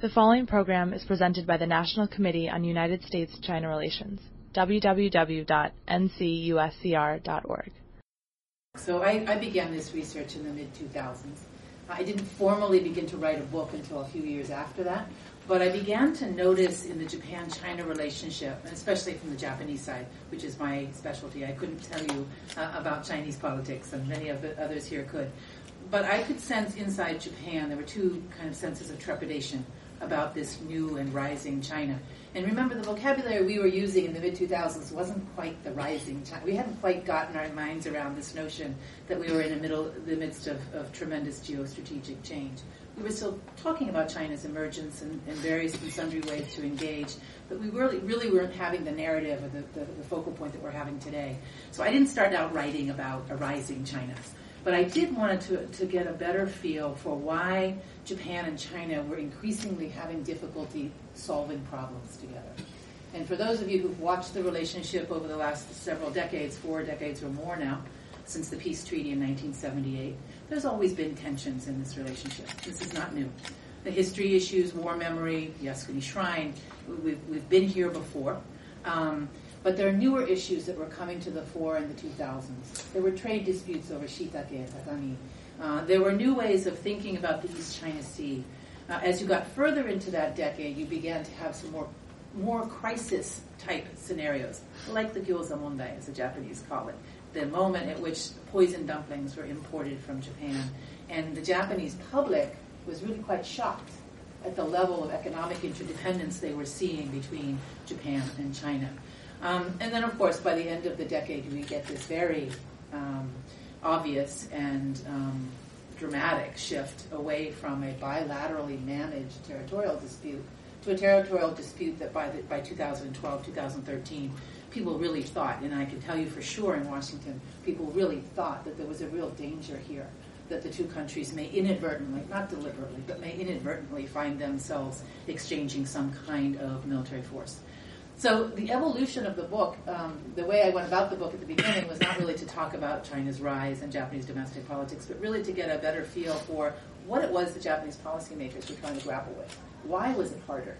The following program is presented by the National Committee on United States-China Relations, www.ncuscr.org. So I, I began this research in the mid-2000s. I didn't formally begin to write a book until a few years after that, but I began to notice in the Japan-China relationship, and especially from the Japanese side, which is my specialty. I couldn't tell you uh, about Chinese politics, and many of the others here could. But I could sense inside Japan there were two kind of senses of trepidation about this new and rising China. And remember, the vocabulary we were using in the mid 2000s wasn't quite the rising China. We hadn't quite gotten our minds around this notion that we were in the middle, the midst of, of tremendous geostrategic change. We were still talking about China's emergence and, and, various and sundry ways to engage, but we really, really weren't having the narrative or the, the, the focal point that we're having today. So I didn't start out writing about a rising China. But I did want to, to get a better feel for why Japan and China were increasingly having difficulty solving problems together. And for those of you who've watched the relationship over the last several decades, four decades or more now, since the peace treaty in 1978, there's always been tensions in this relationship. This is not new. The history issues, war memory, Yasukuni Shrine, we've, we've been here before. Um, but there are newer issues that were coming to the fore in the 2000s. There were trade disputes over shiitake, tatami. Uh, there were new ways of thinking about the East China Sea. Uh, as you got further into that decade, you began to have some more more crisis type scenarios, like the gyoza mondai, as the Japanese call it, the moment at which poison dumplings were imported from Japan. And the Japanese public was really quite shocked at the level of economic interdependence they were seeing between Japan and China. Um, and then, of course, by the end of the decade, we get this very um, obvious and um, dramatic shift away from a bilaterally managed territorial dispute to a territorial dispute that by, the, by 2012, 2013, people really thought, and I can tell you for sure in Washington, people really thought that there was a real danger here that the two countries may inadvertently, not deliberately, but may inadvertently find themselves exchanging some kind of military force. So the evolution of the book, um, the way I went about the book at the beginning was not really to talk about China's rise and Japanese domestic politics, but really to get a better feel for what it was the Japanese policymakers were trying to grapple with. Why was it harder?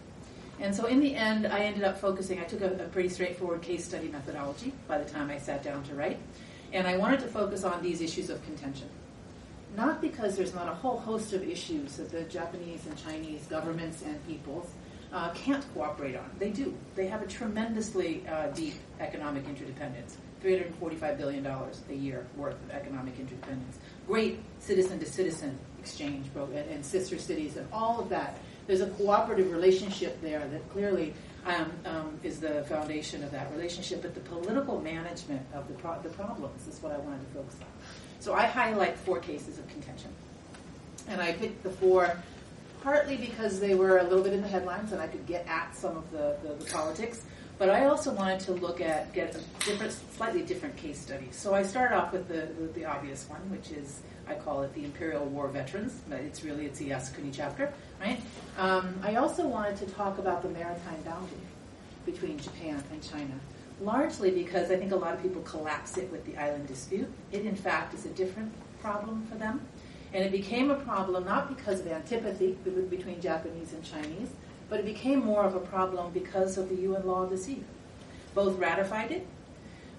And so in the end, I ended up focusing, I took a, a pretty straightforward case study methodology by the time I sat down to write, and I wanted to focus on these issues of contention. Not because there's not a whole host of issues that the Japanese and Chinese governments and peoples uh, can't cooperate on. They do. They have a tremendously uh, deep economic interdependence. $345 billion a year worth of economic interdependence. Great citizen to citizen exchange and, and sister cities and all of that. There's a cooperative relationship there that clearly um, um, is the foundation of that relationship, but the political management of the, pro- the problems is what I wanted to focus on. So I highlight four cases of contention. And I picked the four partly because they were a little bit in the headlines and I could get at some of the, the, the politics. But I also wanted to look at get a different, slightly different case study. So I started off with the, the, the obvious one, which is I call it the Imperial War Veterans, but it's really it's a Yasukuni chapter, right? Um, I also wanted to talk about the maritime boundary between Japan and China, largely because I think a lot of people collapse it with the island dispute. It in fact is a different problem for them. And it became a problem not because of antipathy between Japanese and Chinese, but it became more of a problem because of the UN Law of the Sea. Both ratified it,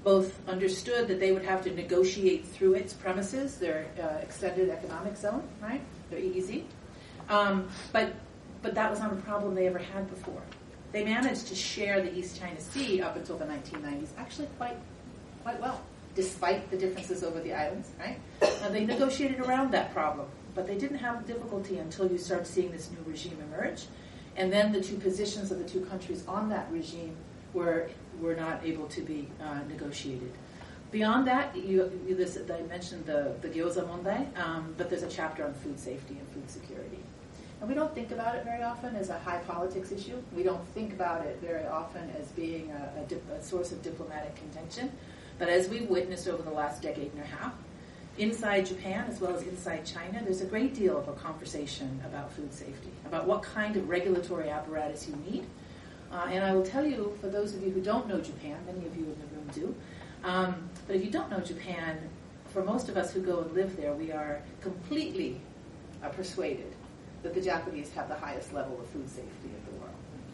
both understood that they would have to negotiate through its premises, their uh, extended economic zone, right, their EEZ. Um, but, but that was not a problem they ever had before. They managed to share the East China Sea up until the 1990s actually quite, quite well despite the differences over the islands, right? Now they negotiated around that problem, but they didn't have difficulty until you start seeing this new regime emerge. And then the two positions of the two countries on that regime were, were not able to be uh, negotiated. Beyond that, you, you this, I mentioned the, the gyoza mondai, um, but there's a chapter on food safety and food security. And we don't think about it very often as a high politics issue. We don't think about it very often as being a, a, dip, a source of diplomatic contention. But as we've witnessed over the last decade and a half, inside Japan as well as inside China, there's a great deal of a conversation about food safety, about what kind of regulatory apparatus you need. Uh, and I will tell you, for those of you who don't know Japan, many of you in the room do, um, but if you don't know Japan, for most of us who go and live there, we are completely uh, persuaded that the Japanese have the highest level of food safety.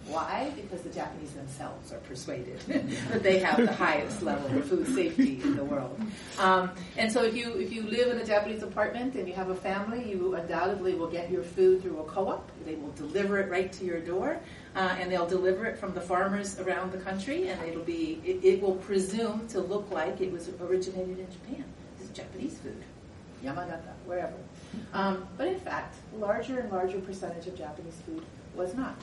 Why? Because the Japanese themselves are persuaded that they have the highest level of food safety in the world. Um, and so, if you if you live in a Japanese apartment and you have a family, you undoubtedly will get your food through a co-op. They will deliver it right to your door, uh, and they'll deliver it from the farmers around the country, and it'll be it, it will presume to look like it was originated in Japan. This is Japanese food, Yamagata, wherever. Um, but in fact, larger and larger percentage of Japanese food was not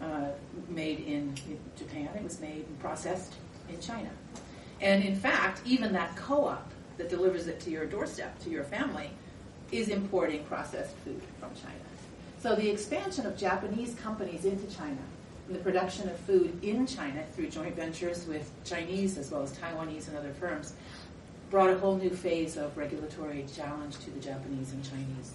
uh, made in Japan. It was made and processed in China. And in fact, even that co-op that delivers it to your doorstep, to your family, is importing processed food from China. So the expansion of Japanese companies into China and the production of food in China through joint ventures with Chinese as well as Taiwanese and other firms brought a whole new phase of regulatory challenge to the Japanese and Chinese.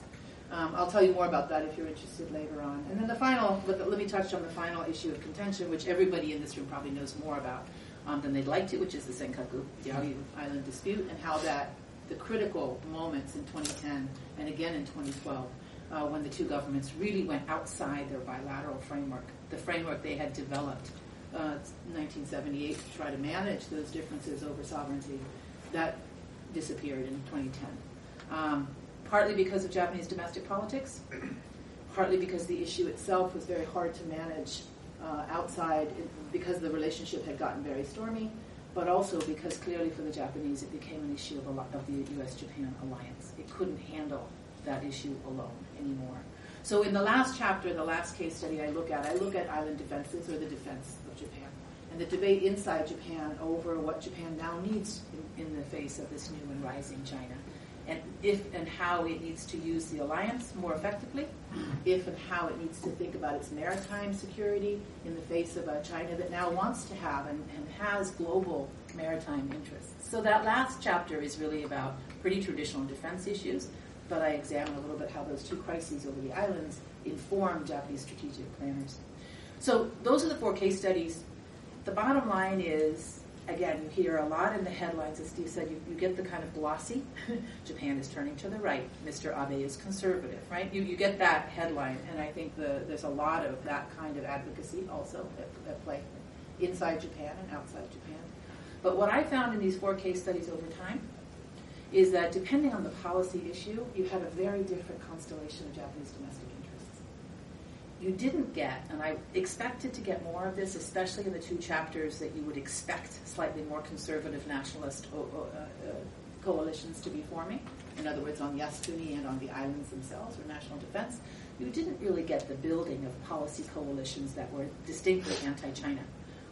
Um, I'll tell you more about that if you're interested later on. And then the final, let, me touch on the final issue of contention, which everybody in this room probably knows more about um, than they'd like to, which is the Senkaku Diaoyu Island dispute, and how that the critical moments in 2010 and again in 2012, uh, when the two governments really went outside their bilateral framework, the framework they had developed uh, 1978 to try to manage those differences over sovereignty, that disappeared in 2010. Um, partly because of Japanese domestic politics, partly because the issue itself was very hard to manage uh, outside because the relationship had gotten very stormy, but also because clearly for the Japanese it became an issue of, of the U.S.-Japan alliance. It couldn't handle that issue alone anymore. So in the last chapter, the last case study I look at, I look at island defenses or the defense of Japan and the debate inside Japan over what Japan now needs in, in the face of this new and rising China and if and how it needs to use the alliance more effectively, if and how it needs to think about its maritime security in the face of a China that now wants to have and, and has global maritime interests. So that last chapter is really about pretty traditional defense issues, but I examine a little bit how those two crises over the islands inform Japanese strategic planners. So those are the four case studies. The bottom line is again, you hear a lot in the headlines, as Steve said, you, you get the kind of glossy, Japan is turning to the right, Mr. Abe is conservative, right? You, you get that headline, and I think the, there's a lot of that kind of advocacy also at, at play inside Japan and outside Japan. But what I found in these four case studies over time is that depending on the policy issue, you had a very different constellation of Japanese domestic you didn't get, and I expected to get more of this, especially in the two chapters that you would expect slightly more conservative nationalist uh, uh, coalitions to be forming. In other words, on Yasukuni and on the islands themselves, or national defense. You didn't really get the building of policy coalitions that were distinctly anti-China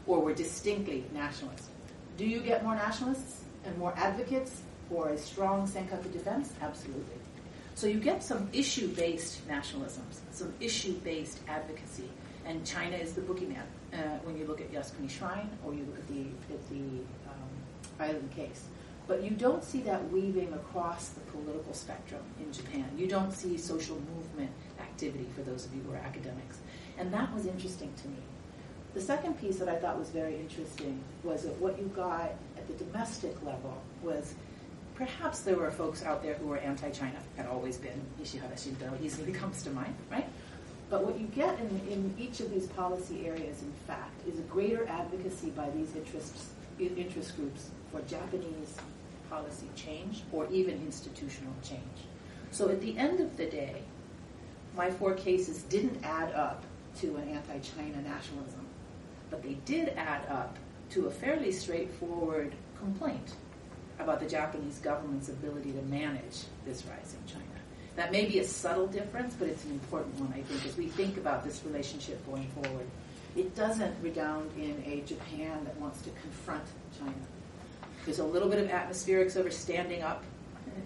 or were distinctly nationalist. Do you get more nationalists and more advocates for a strong Senkaku defense? Absolutely. So you get some issue-based nationalisms, some issue-based advocacy, and China is the boogeyman uh, when you look at Yasukuni Shrine or you look at the at the um, island case. But you don't see that weaving across the political spectrum in Japan. You don't see social movement activity for those of you who are academics, and that was interesting to me. The second piece that I thought was very interesting was that what you got at the domestic level was perhaps there were folks out there who were anti-China, had always been. Ishihara Shintaro easily comes to mind, right? But what you get in, in each of these policy areas, in fact, is a greater advocacy by these interests, interest groups for Japanese policy change or even institutional change. So at the end of the day, my four cases didn't add up to an anti-China nationalism, but they did add up to a fairly straightforward complaint about the Japanese government's ability to manage this rise in China. That may be a subtle difference, but it's an important one, I think, as we think about this relationship going forward. It doesn't redound in a Japan that wants to confront China. There's a little bit of atmospherics over standing up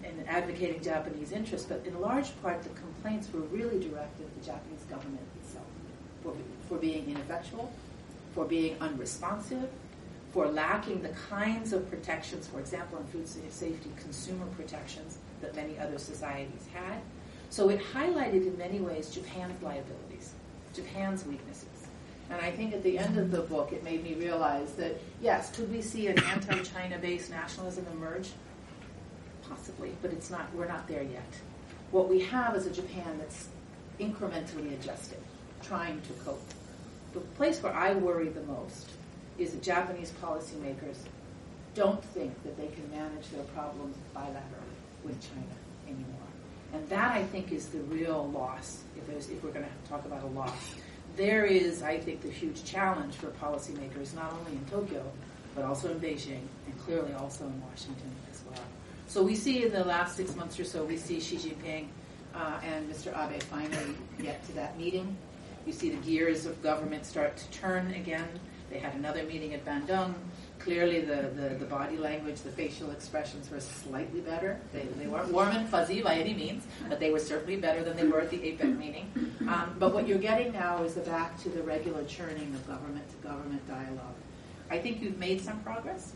and advocating Japanese interests, but in large part, the complaints were really directed at the Japanese government itself for, for being ineffectual, for being unresponsive, for lacking the kinds of protections, for example, in food safety, consumer protections that many other societies had. So it highlighted in many ways Japan's liabilities, Japan's weaknesses. And I think at the end of the book, it made me realize that, yes, could we see an anti-China based nationalism emerge? Possibly, but it's not, we're not there yet. What we have is a Japan that's incrementally adjusting, trying to cope. The place where I worry the most is that Japanese policymakers don't think that they can manage their problems bilaterally with China anymore. And that, I think, is the real loss, if, if we're going to talk about a loss. There is, I think, the huge challenge for policymakers, not only in Tokyo, but also in Beijing, and clearly also in Washington as well. So we see in the last six months or so, we see Xi Jinping uh, and Mr. Abe finally get to that meeting. You see the gears of government start to turn again. They had another meeting at Bandung. Clearly, the, the, the body language, the facial expressions were slightly better. They, they weren't warm and fuzzy by any means, but they were certainly better than they were at the APEC meeting. Um, but what you're getting now is the back to the regular churning of government to government dialogue. I think you've made some progress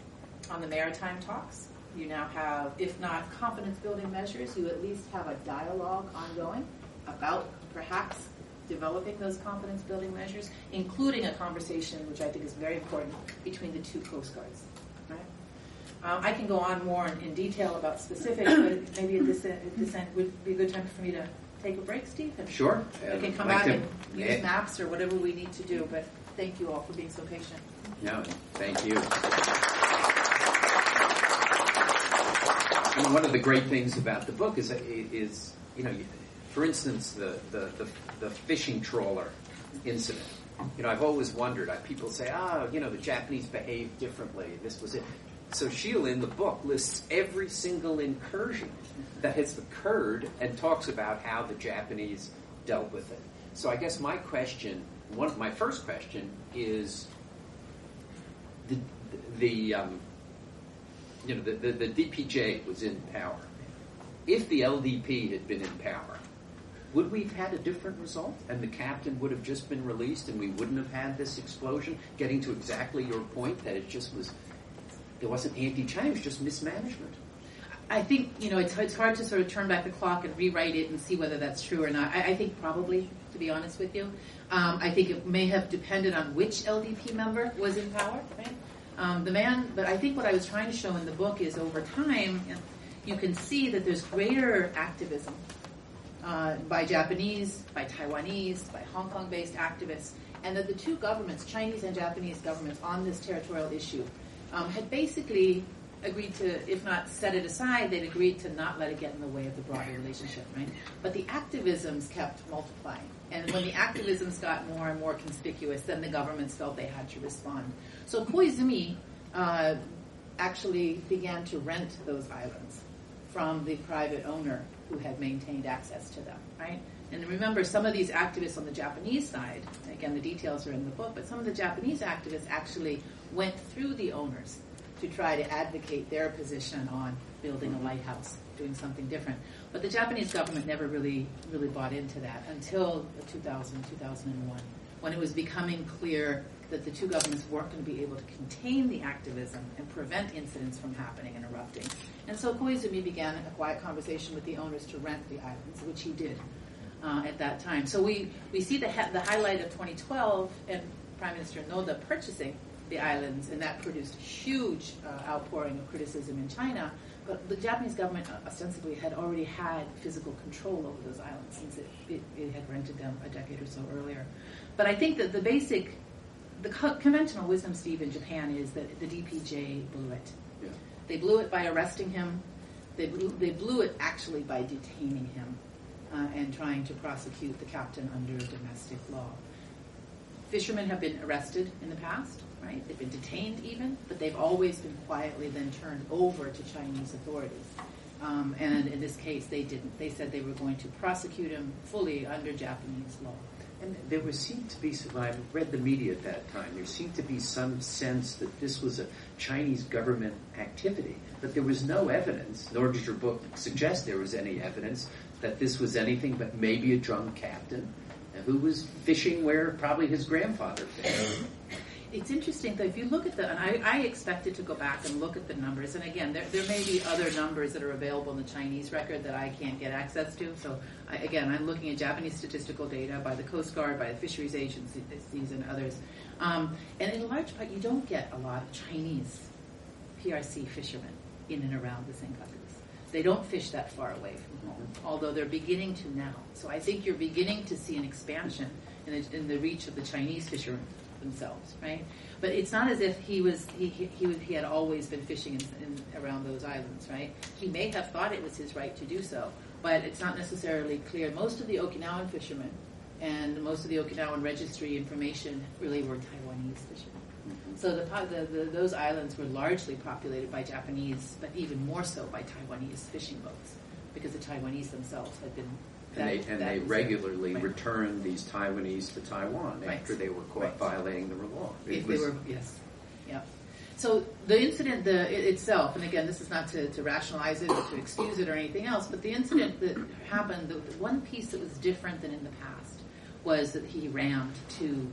on the maritime talks. You now have, if not confidence building measures, you at least have a dialogue ongoing about perhaps developing those confidence building measures, including a conversation, which I think is very important, between the two Coast Guards. Right? Um, I can go on more in, in, detail about specifics, but maybe at this, at this end would be a good time for me to take a break, Steve? And sure. I can come like back and use maps or whatever we need to do, but thank you all for being so patient. No, thank you. And one of the great things about the book is, is you know, for instance, the, the, the, the fishing trawler incident. You know, I've always wondered. I, people say, "Ah, oh, you know, the Japanese behaved differently. This was it." So Sheila in the book lists every single incursion that has occurred and talks about how the Japanese dealt with it. So I guess my question, one my first question is, the the um, you know the, the, the DPJ was in power. If the LDP had been in power, would we have had a different result? And the captain would have just been released and we wouldn't have had this explosion? Getting to exactly your point that it just was, there wasn't anti-China, it was just mismanagement. I think, you know, it's, it's hard to sort of turn back the clock and rewrite it and see whether that's true or not. I, I think probably, to be honest with you. Um, I think it may have depended on which LDP member was in power, right? Um, the man, but I think what I was trying to show in the book is over time, you can see that there's greater activism uh, by Japanese, by Taiwanese, by Hong Kong based activists, and that the two governments, Chinese and Japanese governments, on this territorial issue um, had basically agreed to, if not set it aside, they'd agreed to not let it get in the way of the broader relationship, right? But the activisms kept multiplying. And when the activisms got more and more conspicuous, then the governments felt they had to respond. So Koizumi uh, actually began to rent those islands from the private owner who had maintained access to them, right? And remember, some of these activists on the Japanese side, again, the details are in the book, but some of the Japanese activists actually went through the owners to try to advocate their position on building a lighthouse, doing something different. But the Japanese government never really, really bought into that until 2000, 2001, when it was becoming clear that the two governments weren't going to be able to contain the activism and prevent incidents from happening and erupting. And so Koizumi began a quiet conversation with the owners to rent the islands, which he did uh, at that time. So we, we see the, ha- the highlight of 2012 and Prime Minister Noda purchasing the islands, and that produced huge uh, outpouring of criticism in China. But the Japanese government uh, ostensibly had already had physical control over those islands since it, it, it had rented them a decade or so earlier. But I think that the basic the co- conventional wisdom, Steve, in Japan is that the DPJ blew it. Yeah. They blew it by arresting him. They blew, they blew it actually by detaining him uh, and trying to prosecute the captain under domestic law. Fishermen have been arrested in the past, right? They've been detained even, but they've always been quietly then turned over to Chinese authorities. Um, and in this case, they didn't. They said they were going to prosecute him fully under Japanese law. And there was seemed to be some. I read the media at that time. There seemed to be some sense that this was a Chinese government activity, but there was no evidence. Nor does your book suggest there was any evidence that this was anything but maybe a drunk captain who was fishing where probably his grandfather fished it's interesting though if you look at the and I, I expected to go back and look at the numbers and again there, there may be other numbers that are available in the chinese record that i can't get access to so I, again i'm looking at japanese statistical data by the coast guard by the fisheries agencies and others. Um, and in large part you don't get a lot of chinese prc fishermen in and around the st. They don't fish that far away from home, although they're beginning to now. So I think you're beginning to see an expansion in the, in the reach of the Chinese fishermen themselves, right? But it's not as if he was he he, he, was, he had always been fishing in, in, around those islands, right? He may have thought it was his right to do so, but it's not necessarily clear. Most of the Okinawan fishermen and most of the Okinawan registry information really were Taiwanese fishermen. Mm-hmm. So the, the, the, those islands were largely populated by Japanese, but even more so by Taiwanese fishing boats, because the Taiwanese themselves had been. And they, and they regularly right. returned these Taiwanese to Taiwan right. after they were caught right. violating the law. It if was, they were, yes, yeah. So the incident the, itself, and again, this is not to, to, rationalize it or to excuse it or anything else, but the incident that happened, the, the one piece that was different than in the past was that he rammed two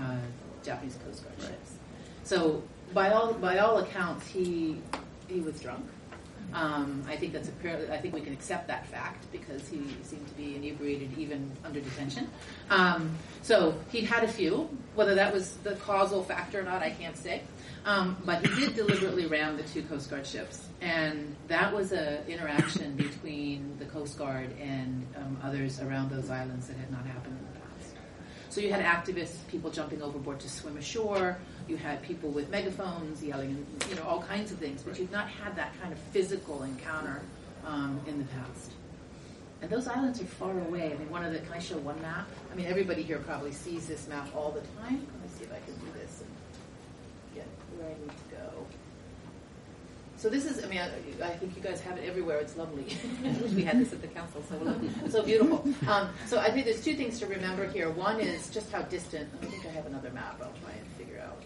uh, Japanese Coast Guard ships. So by all by all accounts, he he was drunk. Um, I think that's a, I think we can accept that fact because he seemed to be inebriated even under detention. Um, so he had a few. Whether that was the causal factor or not, I can't say. Um, but he did deliberately ram the two Coast Guard ships, and that was an interaction between the Coast Guard and um, others around those islands that had not happened in the past. So you had activists, people jumping overboard to swim ashore. You had people with megaphones yelling, and you know, all kinds of things, but you've not had that kind of physical encounter um, in the past. And those islands are far away. I mean, one of the, can I show one map? I mean, everybody here probably sees this map all the time. Let me see if I can do this and get where I need to. So this is, I mean, I, I, think you guys have it everywhere. It's lovely. we had this at the council, so lovely, so beautiful. Um, so I think there's two things to remember here. One is just how distant. I think I have another map. I'll try and figure out.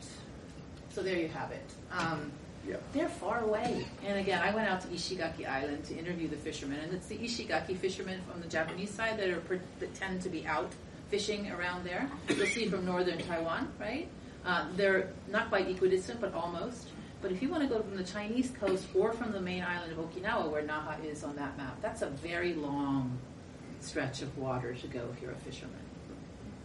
So there you have it. Um, yeah. They're far away. And again, I went out to Ishigaki Island to interview the fishermen, and it's the Ishigaki fishermen from the Japanese side that are that tend to be out fishing around there. You'll see from northern Taiwan, right? Uh, they're not quite equidistant, but almost. But if you want to go from the Chinese coast or from the main island of Okinawa, where Naha is on that map, that's a very long stretch of water to go if you're a fisherman.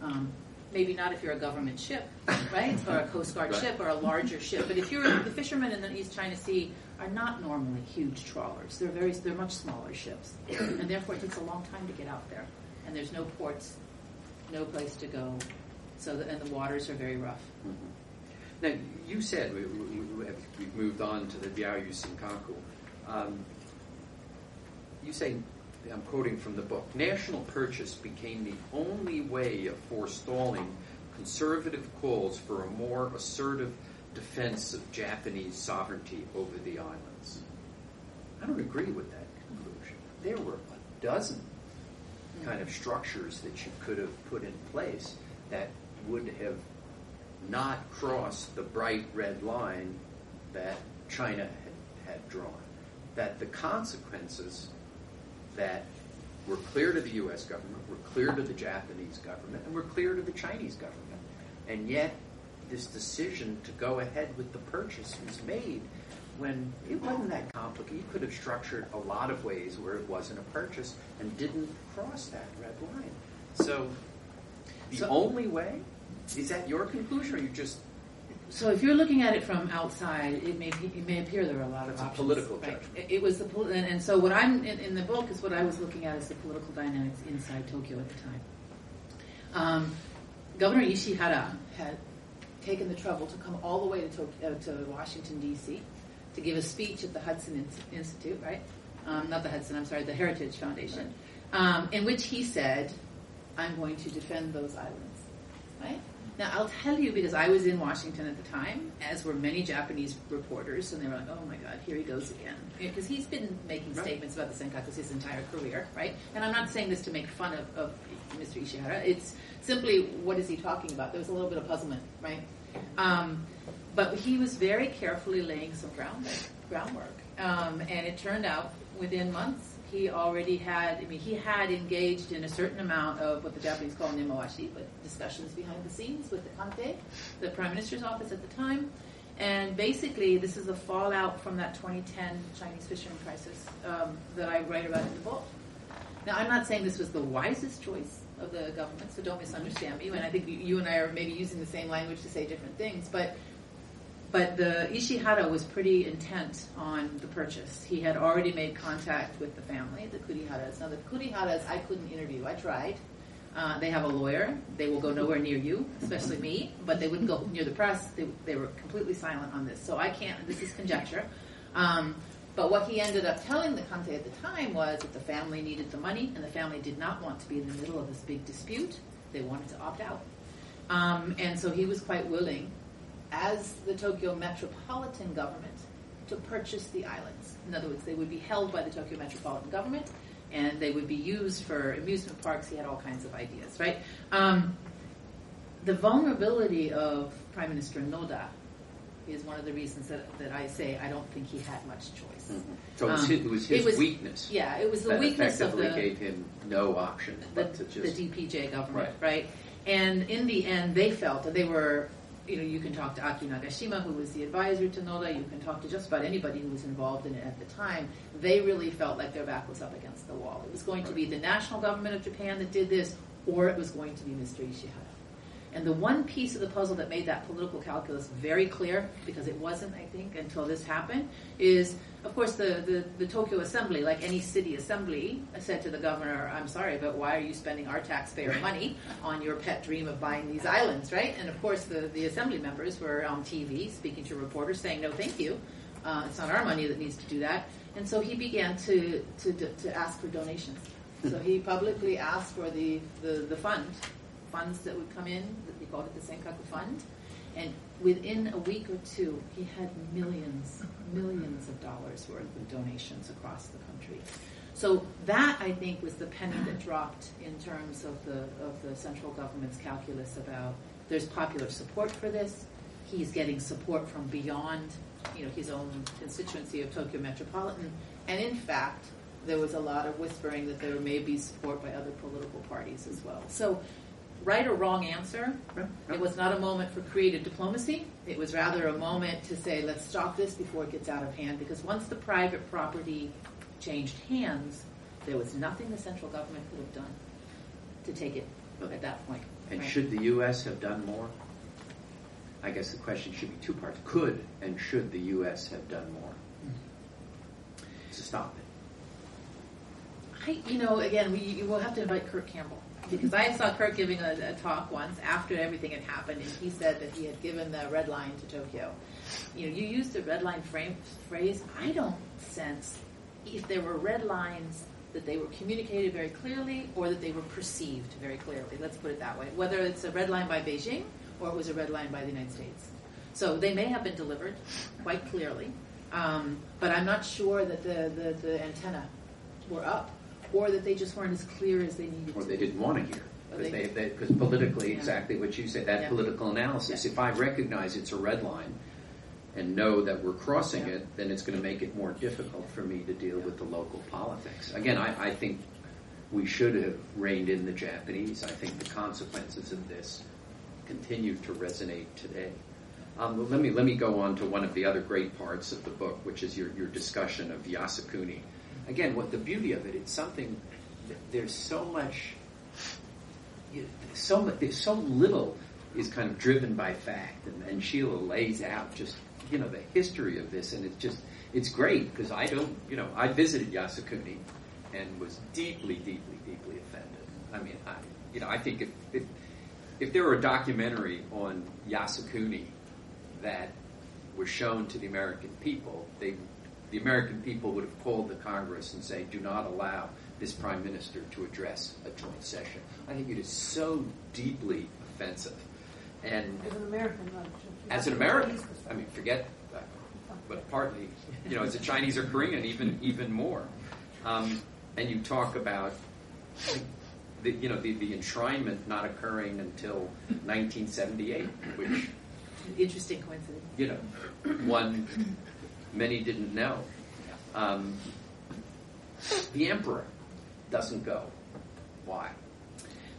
Um, maybe not if you're a government ship, right, or a Coast Guard right. ship or a larger ship. But if you're the fishermen in the East China Sea are not normally huge trawlers. They're very they're much smaller ships, and therefore it takes a long time to get out there. And there's no ports, no place to go, so the, and the waters are very rough. Mm-hmm. Now you said we, we, have moved on to the Diaoyu Senkaku. Um, you say I'm quoting from the book, national purchase became the only way of forestalling conservative calls for a more assertive defense of Japanese sovereignty over the islands. I don't agree with that conclusion. There were a dozen kind of structures that you could have put in place that would have not cross the bright red line that China had, had drawn. That the consequences that were clear to the U.S. government, were clear to the Japanese government, and were clear to the Chinese government. And yet, this decision to go ahead with the purchase was made when it wasn't that complicated. You could have structured a lot of ways where it wasn't a purchase and didn't cross that red line. So, the so, only way is that your conclusion, or you just so if you're looking at it from outside, it may it may appear there are a lot of it's options. political right? It, it, was the and, and, so what I'm in, in, the book is what I was looking at is the political dynamics inside Tokyo at the time. Um, Governor Ishihara had taken the trouble to come all the way to, Tokyo, uh, to Washington D.C. to give a speech at the Hudson Institute, right? Um, not the Hudson, I'm sorry, the Heritage Foundation, right. um, in which he said, "I'm going to defend those islands." Right? Now, I'll tell you because I was in Washington at the time, as were many Japanese reporters, and they were like, oh my God, here he goes again. Because he's been making right. statements about the Senkakus his entire career, right? And I'm not saying this to make fun of, of Mr. Ishihara. It's simply, what is he talking about? There was a little bit of puzzlement, right? Um, but he was very carefully laying some groundwork. groundwork. Um, and it turned out within months he already had, I mean, he had engaged in a certain amount of what the Japanese call nemawashi, but discussions behind the scenes with the Kantei, the Prime Minister's office at the time. And basically, this is a fallout from that 2010 Chinese fishermen crisis um, that I write about in the book. Now, I'm not saying this was the wisest choice of the government, so don't misunderstand me. And I think you and I are maybe using the same language to say different things, but but the Ishihara was pretty intent on the purchase. He had already made contact with the family, the Kuriharas. Now, the Kuriharas, I couldn't interview. I tried. Uh, they have a lawyer. They will go nowhere near you, especially me, but they wouldn't go near the press. They, they were completely silent on this. So I can't, this is conjecture. Um, but what he ended up telling the Kantei at the time was that the family needed the money, and the family did not want to be in the middle of this big dispute. They wanted to opt out. Um, and so he was quite willing, as the Tokyo metropolitan government, to purchase the islands. In other words, they would be held by the Tokyo metropolitan government, and they would be used for amusement parks. He had all kinds of ideas, right? Um, the vulnerability of Prime Minister Noda is one of the reasons that, that I say I don't think he had much choice. Mm-hmm. So it was Um, his, it was his it was- weakness. Yeah, it was the weakness of effectively the gave him no option the, but to just the DPJ government, Right. right. And in the end, they felt that they were, you know, you can talk to Aki Nagashima, who was the advisor to Noda, you can talk to just about anybody who was involved in it at the time. They really felt like their back was up against the wall. It was going to be the national government of Japan that did this, or it was going to be Mr. Ishihara. And the one piece of the puzzle that made that political calculus very clear, because it wasn't, I think, until this happened, is, of course, the, the, the Tokyo Assembly, like any city assembly, said to the governor, I'm sorry, but why are you spending our taxpayer money on your pet dream of buying these islands, right? And of course, the, the assembly members were on TV speaking to reporters saying, no, thank you. Uh, it's not our money that needs to do that. And so he began to, to, to ask for donations. So he publicly asked for the, the, the fund funds that would come in, that we called it the Senkaku Fund. And within a week or two, he had millions, millions of dollars worth of donations across the country. So that, I think, was the penny that dropped in terms of the, of the central government's calculus about there's popular support for this. He's getting support from beyond, you know, his own constituency of Tokyo Metropolitan. And in fact, there was a lot of whispering that there may be support by other political parties as well. So right or wrong answer. It was not a moment for creative diplomacy. It was rather a moment to say, let's stop this before it gets out of hand. Because once the private property changed hands, there was nothing the central government could have done to take it at that point. And right? should the U.S. have done more? I guess the question should be two parts. Could and should the U.S. have done more to stop it? I, you know, again, we you will have to invite Kurt Campbell because I saw Kurt giving a, a talk once after everything had happened, and he said that he had given the red line to Tokyo. You know, you used the red line frame, phrase. I don't sense if there were red lines that they were communicated very clearly or that they were perceived very clearly. Let's put it that way. Whether it's a red line by Beijing or it was a red line by the United States. So they may have been delivered quite clearly, um, but I'm not sure that the, the, the antenna were up or that they just weren't as clear as they needed Or to they didn't want to hear. Because they- they, because politically, Yeah. exactly what you said, that Yeah. political analysis. If I recognize it's a red line and know that we're crossing Yeah. it, then it's going to make it more difficult for me to deal with the local politics. Again, I, I think we should have reined in the Japanese. I think the consequences of this continue to resonate today. Um, let me let me go on to one of the other great parts of the book, which is your, your discussion of Yasukuni. Again, what the beauty of it, it's something. There's so much. So much. So little is kind of driven by fact, and, and Sheila lays out just you know the history of this, and it's just it's great because I don't you know I visited Yasukuni and was deeply, deeply, deeply offended. I mean, I you know I think if if, if there were a documentary on Yasukuni that was shown to the American people, they, the American people would have called the Congress and say, do not allow this prime minister to address a joint session. I think it is so deeply offensive. And As an American, not a as an American, I mean, forget that, but partly, you know, as a Chinese or Korean, even even more. Um, and you talk about, the, you know, the, the enshrinement not occurring until 1978, which Interesting coincidence. you know, one many didn't know. Um, the emperor doesn't go. Why?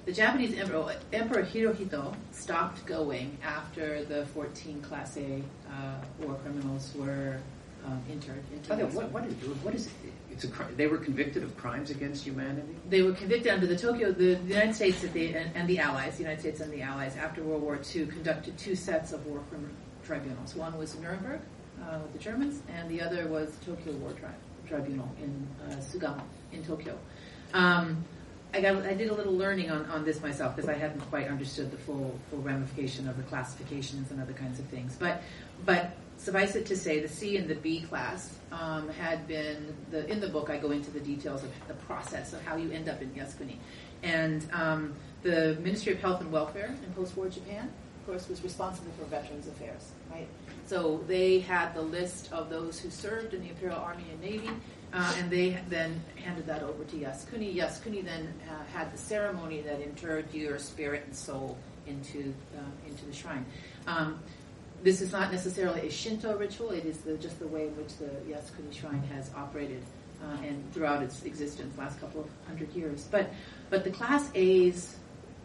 The Japanese emperor, Emperor Hirohito stopped going after the 14 Class A uh, war criminals were um, into By the way, what, what is what is it? It's a cri- they were convicted of crimes against humanity. They were convicted under the Tokyo, the, the United States and the, and, and the Allies, the United States and the Allies, after World War II, conducted two sets of war, criminal tribunals. One was Nuremberg uh, with the Germans, and the other was Tokyo War tri- Tribunal in uh, Sugamo in Tokyo. Um, I got I did a little learning on, on this myself because I hadn't quite understood the full full ramification of the classifications and other kinds of things. But but suffice it to say, the C and the B class um, had been the in the book. I go into the details of the process of how you end up in Yasukuni, and um, the Ministry of Health and Welfare in post-war Japan, of course, was responsible for Veterans Affairs, right? So they had the list of those who served in the Imperial Army and Navy, uh, and they then handed that over to Yasukuni. Yasukuni then uh, had the ceremony that interred your spirit and soul into uh, into the shrine. Um, this is not necessarily a Shinto ritual. It is the, just the way in which the Yasukuni Shrine has operated uh, and throughout its existence, last couple of hundred years. But but the Class A's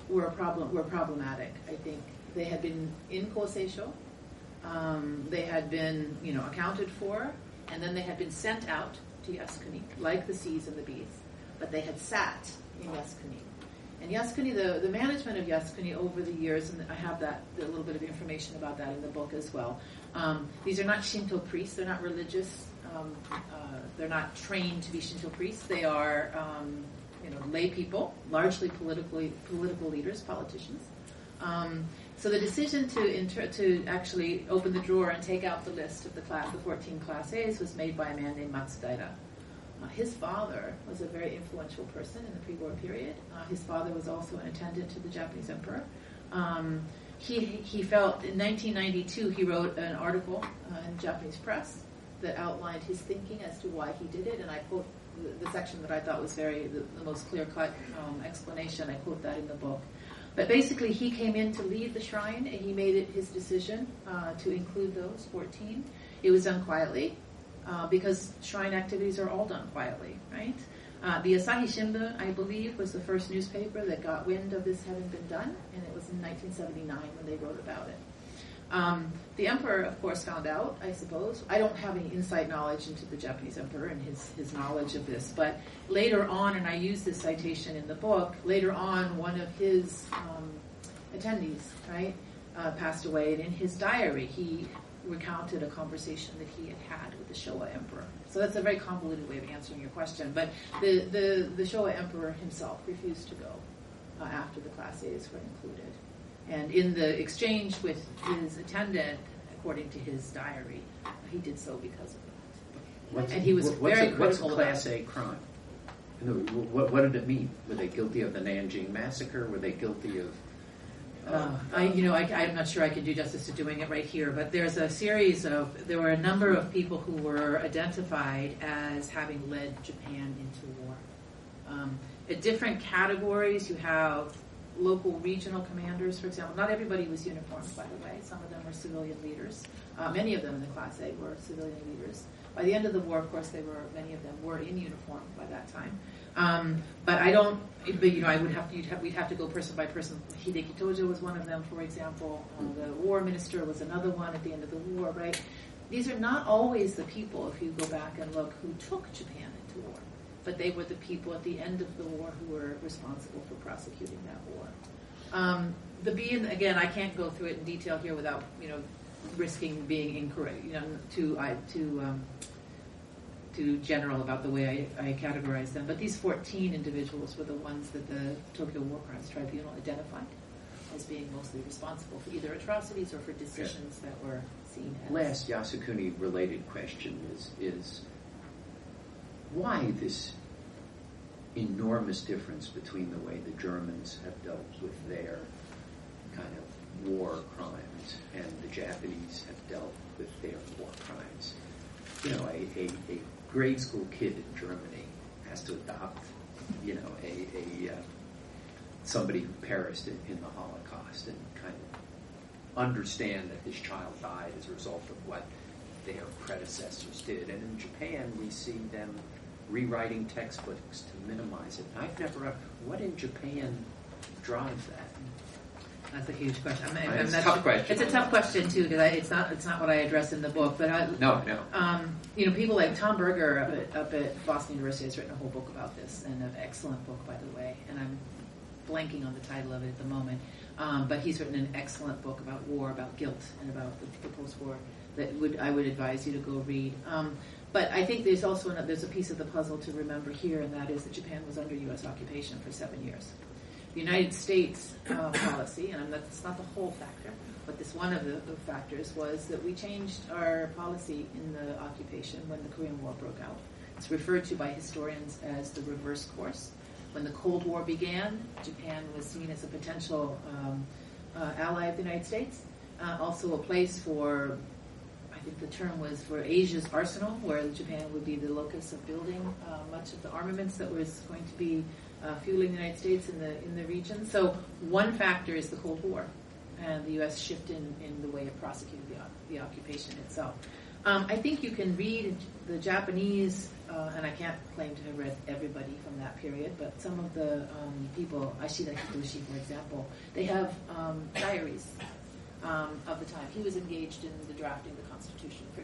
were a problem were problematic. I think they had been in Koseisho. Um, they had been you know accounted for, and then they had been sent out to Yasukuni, like the C's and the bees, But they had sat in Yasukuni. And Yasukuni, the, the management of Yasukuni over the years, and I have that a little bit of information about that in the book as well. Um, these are not Shinto priests; they're not religious. Um, uh, they're not trained to be Shinto priests. They are, um, you know, lay people, largely politically political leaders, politicians. So the decision to inter- to actually open the drawer and take out the list of the class, the 14 class A's, was made by a man named Matsudaira. Uh, his father was a very influential person in the pre-war period. Uh, his father was also an attendant to the Japanese emperor. Um, he, he felt in 1992 he wrote an article uh, in Japanese press that outlined his thinking as to why he did it, and I quote the, the section that I thought was very the, the most clear-cut um, explanation. I quote that in the book. But basically, he came in to lead the shrine, and he made it his decision uh, to include those 14. It was done quietly uh, because shrine activities are all done quietly, right? Uh, the Asahi Shimbun, I believe, was the first newspaper that got wind of this having been done, and it was in 1979 when they wrote about it. Um, the emperor, of course, found out, I suppose. I don't have any inside knowledge into the Japanese emperor and his, his knowledge of this, but later on, and I use this citation in the book, later on, one of his um, attendees, right, uh, passed away, and in his diary, he recounted a conversation that he had had with the Showa emperor. So that's a very convoluted way of answering your question, but the, the, the Showa emperor himself refused to go uh, after the Class A's were included. And in the exchange with his attendant, according to his diary, he did so because of that. What's, And he was what's very a, what's critical Class about A crime? What, what did it mean? Were they guilty of the Nanjing massacre? Were they guilty of? Uh, I, you know, I, I'm not sure I can do justice to doing it right here, but there's a series of, there were a number of people who were identified as having led Japan into war. Um, at different categories, you have local regional commanders, for example. Not everybody was uniformed, by the way. Some of them were civilian leaders. Uh, many of them in the Class A were civilian leaders. By the end of the war, of course, they were many of them were in uniform by that time. Um, but I don't. But you know, I would have to. Have, we'd have to go person by person. Hideki Tojo was one of them, for example. Uh, the war minister was another one at the end of the war. Right. These are not always the people, if you go back and look, who took Japan but they were the people at the end of the war who were responsible for prosecuting that war. Um, the B, and again, I can't go through it in detail here without you know risking being incorrect. You know, too I too um, too general about the way I, I categorize them. But these 14 individuals were the ones that the Tokyo War Crimes Tribunal identified as being mostly responsible for either atrocities or for decisions that were seen as Last Yasukuni related question is is why this enormous difference between the way the Germans have dealt with their kind of war crimes and the Japanese have dealt with their war crimes. You know, a, a, a grade school kid in Germany has to adopt, you know, a, a uh, somebody who perished in, in the Holocaust and kind of understand that this child died as a result of what their predecessors did. And in Japan, we see them rewriting textbooks to minimize it. I've never, what in Japan drives that? That's a huge question. I mean, it's a tough question. It's a tough question too because it's not it's not what I address in the book. But I, No, no. um, you know, people like Tom Berger up at, up at Boston University has written a whole book about this, and an excellent book, by the way. And I'm blanking on the title of it at the moment. Um, but he's written an excellent book about war, about guilt, and about the, the post-war that would I would advise you to go read. Um, but I think there's also an, there's a piece of the puzzle to remember here, and that is that Japan was under U.S. occupation for seven years. The United States uh, policy, and that's not the whole factor, but this one of the, the, factors was that we changed our policy in the occupation when the Korean War broke out. It's referred to by historians as the reverse course. When the Cold War began, Japan was seen as a potential um, uh, ally of the United States, uh, also a place for, think the term was for Asia's arsenal, where Japan would be the locus of building uh, much of the armaments that was going to be uh, fueling the United States in the in the region. So one factor is the Cold War, and the U.S. shift in, in the way it prosecuted the, the occupation itself. Um, I think you can read the Japanese, uh, and I can't claim to have read everybody from that period, but some of the um, people, Ashida Hitoshi, for example, they have um, diaries um, of the time. He was engaged in the drafting the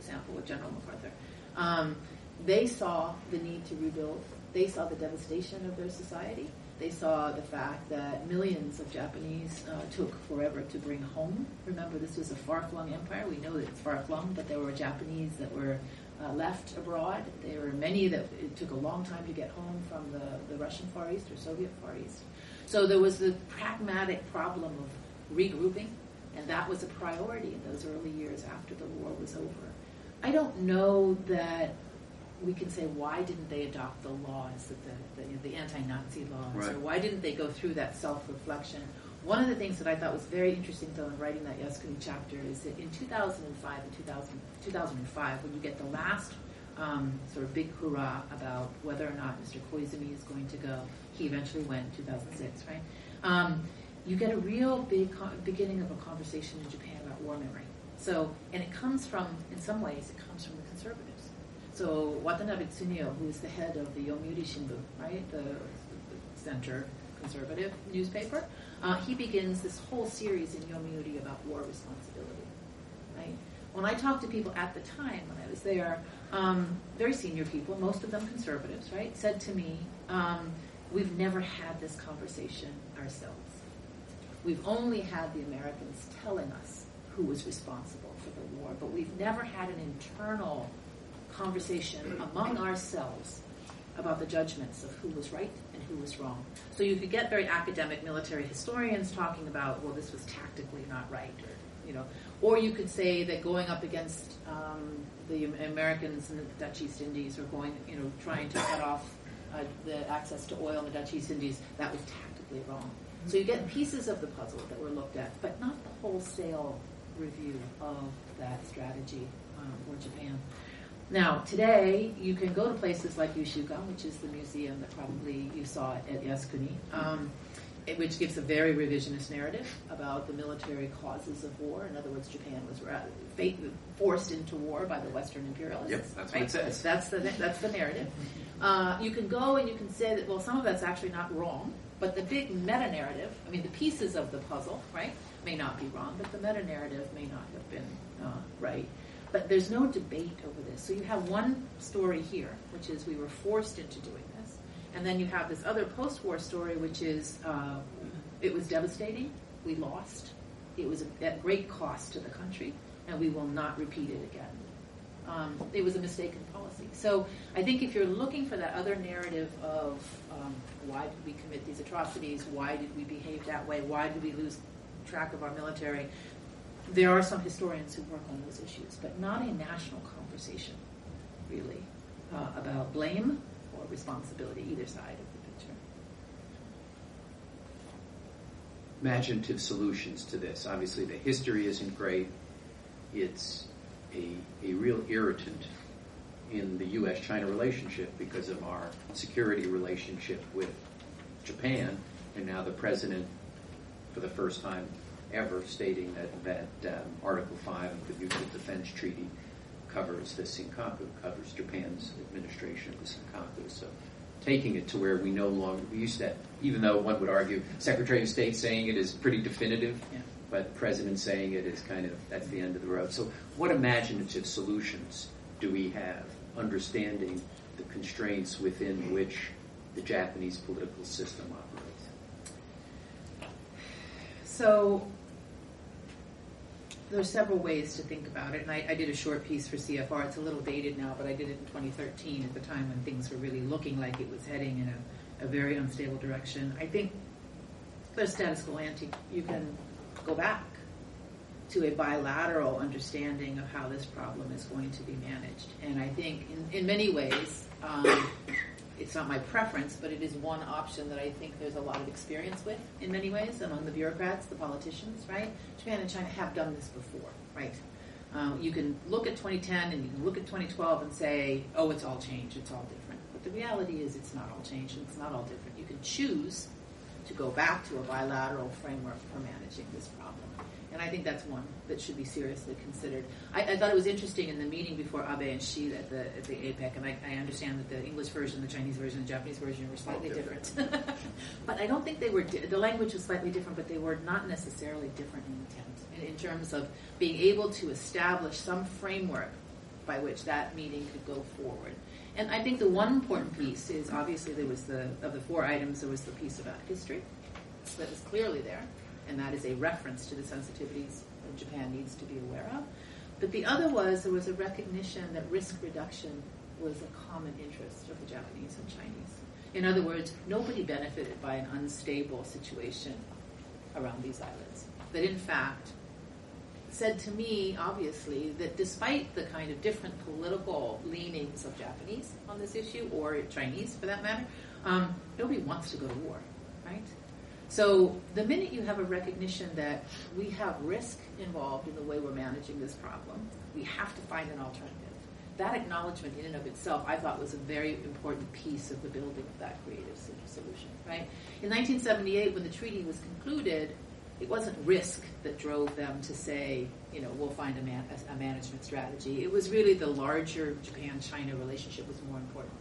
example, with General MacArthur. Um, they saw the need to rebuild. They saw the devastation of their society. They saw the fact that millions of Japanese uh, took forever to bring home. Remember, this was a far-flung empire. We know that it's far-flung, but there were Japanese that were uh, left abroad. There were many that it took a long time to get home from the, the Russian Far East or Soviet Far East. So there was the pragmatic problem of regrouping, and that was a priority in those early years after the war was over. I don't know that we can say why didn't they adopt the laws, the, the, you know, the anti-Nazi laws, right. or why didn't they go through that self-reflection? One of the things that I thought was very interesting, though, in writing that Yasukuni chapter is that in 2005 and 2000, 2005, when you get the last um, sort of big hurrah about whether or not Mr. Koizumi is going to go, he eventually went in 2006, right? Um, you get a real big beginning of a conversation in Japan about war memory. So, and it comes from, in some ways, it comes from the conservatives. So Watanabe Tsuneo, who is the head of the Yomiuri Shimbun, right, the, the center conservative newspaper, uh, he begins this whole series in Yomiuri about war responsibility, right? When I talked to people at the time when I was there, um, very senior people, most of them conservatives, right, said to me, um, "We've never had this conversation ourselves. We've only had the Americans telling us who was responsible for the war, but we've never had an internal." conversation among ourselves about the judgments of who was right and who was wrong. So you could get very academic military historians talking about, well, this was tactically not right, or you know, or you could say that going up against um, the Americans in the Dutch East Indies, or going, you know, trying to cut off uh, the access to oil in the Dutch East Indies, that was tactically wrong. So you get pieces of the puzzle that were looked at, but not the wholesale review of that strategy um, for Japan. Now, today, you can go to places like Yushukan, which is the museum that probably you saw at Yasukuni, um, which gives a very revisionist narrative about the military causes of war. In other words, Japan was forced into war by the Western imperialists. Yep, that's right? what it says. That's the, that's the narrative. Uh, you can go and you can say that, well, some of that's actually not wrong, but the big meta narrative, I mean, the pieces of the puzzle, right, may not be wrong, but the meta narrative may not have been uh, right. But there's no debate over this. So you have one story here, which is we were forced into doing this. And then you have this other post war story, which is uh, it was devastating. We lost. It was at great cost to the country, and we will not repeat it again. Um, it was a mistaken policy. So I think if you're looking for that other narrative of um, why did we commit these atrocities, why did we behave that way, why did we lose track of our military, there are some historians who work on those issues, but not a national conversation, really, uh, about blame or responsibility, either side of the picture. Imaginative solutions to this. Obviously, the history isn't great. It's a, a real irritant in the U.S. China relationship because of our security relationship with Japan, and now the president, for the first time ever stating that, that um, Article 5 of the Mutual Defense Treaty covers the Senkaku, covers Japan's administration of the Senkaku. So taking it to where we no longer, we used to, even though one would argue Secretary of State saying it is pretty definitive, yeah. But President saying it is kind of, that's the end of the road. So what imaginative solutions do we have, understanding the constraints within which the Japanese political system operates? So there's several ways to think about it, and I, I did a short piece for CFR. It's a little dated now, but I did it in 2013 at the time when things were really looking like it was heading in a, a very unstable direction. I think there's status quo ante. You can go back to a bilateral understanding of how this problem is going to be managed, and I think in, in many ways. Um, it's not my preference, but it is one option that I think there's a lot of experience with in many ways among the bureaucrats, the politicians, right? Japan and China have done this before, right? Um, you can look at 2010 and you can look at 2012 and say, oh, it's all changed, it's all different. But the reality is it's not all changed it's not all different. You can choose to go back to a bilateral framework for managing this problem. And I think that's one that should be seriously considered. I, I thought it was interesting in the meeting before Abe and Xi at the, at the APEC, and I, I understand that the English version, the Chinese version, and the Japanese version were slightly different. but I don't think they were, di- the language was slightly different, but they were not necessarily different in intent, in, in terms of being able to establish some framework by which that meeting could go forward. And I think the one important piece is obviously there was the, of the four items, there was the piece about history that was clearly there and that is a reference to the sensitivities that Japan needs to be aware of. But the other was there was a recognition that risk reduction was a common interest of the Japanese and Chinese. In other words, nobody benefited by an unstable situation around these islands. That in fact said to me, obviously, that despite the kind of different political leanings of Japanese on this issue, or Chinese for that matter, um, nobody wants to go to war, right? So the minute you have a recognition that we have risk involved in the way we're managing this problem, we have to find an alternative. That acknowledgement in and of itself, I thought, was a very important piece of the building of that creative solution. Right? In 1978, when the treaty was concluded, it wasn't risk that drove them to say, you know, we'll find a, man, a, a management strategy. It was really the larger Japan-China relationship was more important.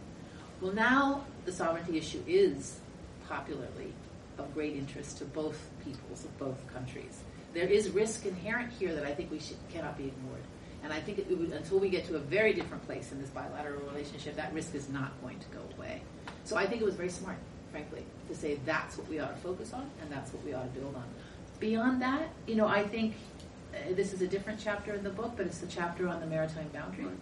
Well, now the sovereignty issue is popularly of great interest to both peoples of both countries. There is risk inherent here that I think we should, cannot be ignored. And I think would, until we get to a very different place in this bilateral relationship, that risk is not going to go away. So I think it was very smart, frankly, to say that's what we ought to focus on and that's what we ought to build on. Beyond that, you know, I think uh, this is a different chapter in the book, but it's the chapter on the maritime boundary. Right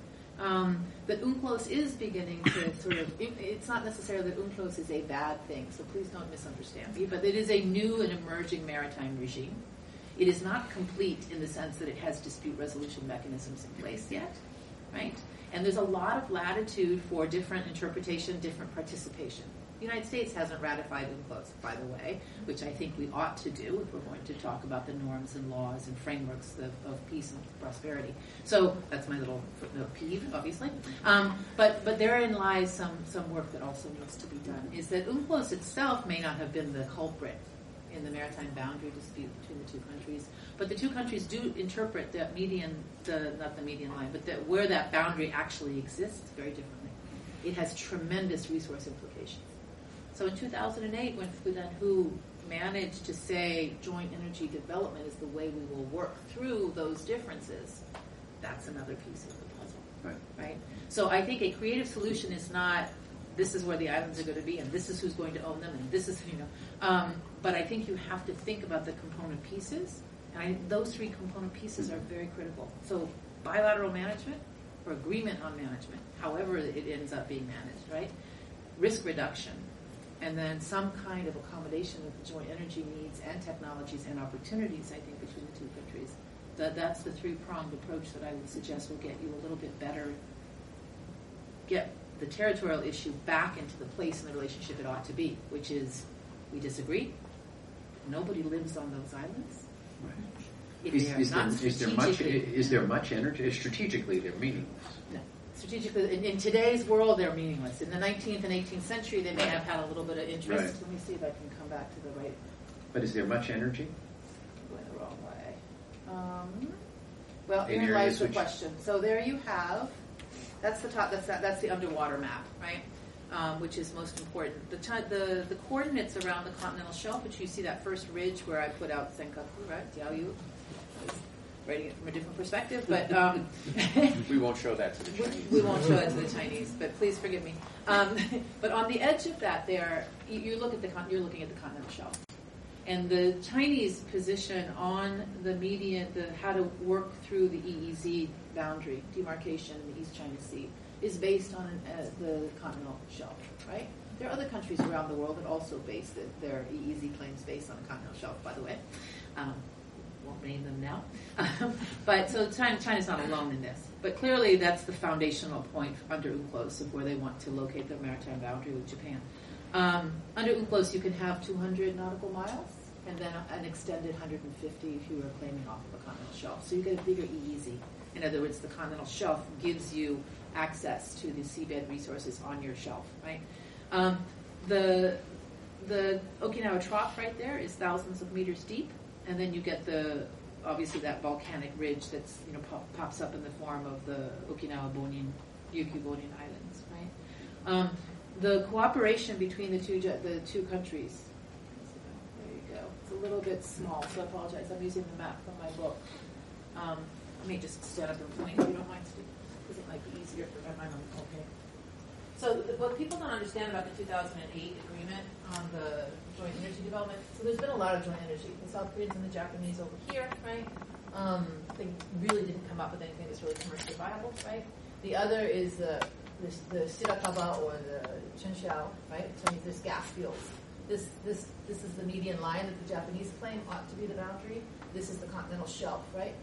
um, that UNCLOS is beginning to sort of, it's not necessarily that UNCLOS is a bad thing, so please don't misunderstand me, but it is a new and emerging maritime regime. It is not complete in the sense that it has dispute resolution mechanisms in place yet, right? And there's a lot of latitude for different interpretation, different participation. The United States hasn't ratified UNCLOS, by the way, which I think we ought to do if we're going to talk about the norms and laws and frameworks of, of peace and prosperity. So that's my little footnote peeve, obviously. Um, but but therein lies some some work that also needs to be done. Is that UNCLOS itself may not have been the culprit in the maritime boundary dispute between the two countries. But the two countries do interpret that median, the not the median line, but that where that boundary actually exists very differently. It has tremendous resource implications. So in 2008, when Fu Danhu managed to say joint energy development is the way we will work through those differences, that's another piece of the puzzle. Right. Right? So I think a creative solution is not this is where the islands are going to be and this is who's going to own them and this is, you know. Um, but I think you have to think about the component pieces. And I, those three component pieces are very critical. So bilateral management or agreement on management, however it ends up being managed, right? Risk reduction and then some kind of accommodation of the joint energy needs and technologies and opportunities, I think, between the two countries. That, that's the three pronged approach that I would suggest will get you a little bit better, get the territorial issue back into the place in the relationship it ought to be, which is we disagree, nobody lives on those islands. Right. Is, is, there, is, there much, is there much energy? Strategically, they're meaningless strategically, in, in, today's world, they're meaningless. In the 19th and 18th century, they may have had a little bit of interest. Right. Let me see if I can come back to the right. But is there much energy? Going the wrong way. Um, well, in here lies the question. So there you have. That's the top. That's that, that's the underwater map, right? Um, which is most important. The, t- the the coordinates around the continental shelf, which you see that first ridge where I put out Senkaku, right? Diaoyu writing it from a different perspective, but um, we won't show that to the Chinese. We, we, won't show it to the Chinese, but please forgive me. Um, but on the edge of that, there you, you look at the con- you're looking at the continental shelf, And the Chinese position on the median, the how to work through the EEZ boundary demarcation in the East China Sea is based on uh, the continental shelf, right? There are other countries around the world that also base the, their EEZ claims based on the continental shelf, by the way. Um, won't name them now. but so China, China's not alone in this. But clearly, that's the foundational point under UNCLOS of where they want to locate their maritime boundary with Japan. Um, under UNCLOS, you can have 200 nautical miles and then an extended 150 if you were claiming off of a continental shelf. So you get a bigger EEZ. In other words, the continental shelf gives you access to the seabed resources on your shelf, right? Um, the the Okinawa Trough right there is thousands of meters deep, and then you get the obviously that volcanic ridge that's you know pop, pops up in the form of the Okinawa Bonin, Ryukyu Bonin Islands, right? Um, the cooperation between the two the two countries. There you go. It's a little bit small, so I apologize. I'm using the map from my book. Um, let me just stand up and point if you don't mind, because it might be easier for my mind. Okay. So what people don't understand about the 2008 agreement on the joint energy development, so there's been a lot of joint energy. The South Koreans and the Japanese over here, right? Um, they really didn't come up with anything that's really commercially viable, right? The other is the the, the Shirakaba or the Chunxiao, right? So there's gas fields. This this this is the median line that the Japanese claim ought to be the boundary. This is the continental shelf, right?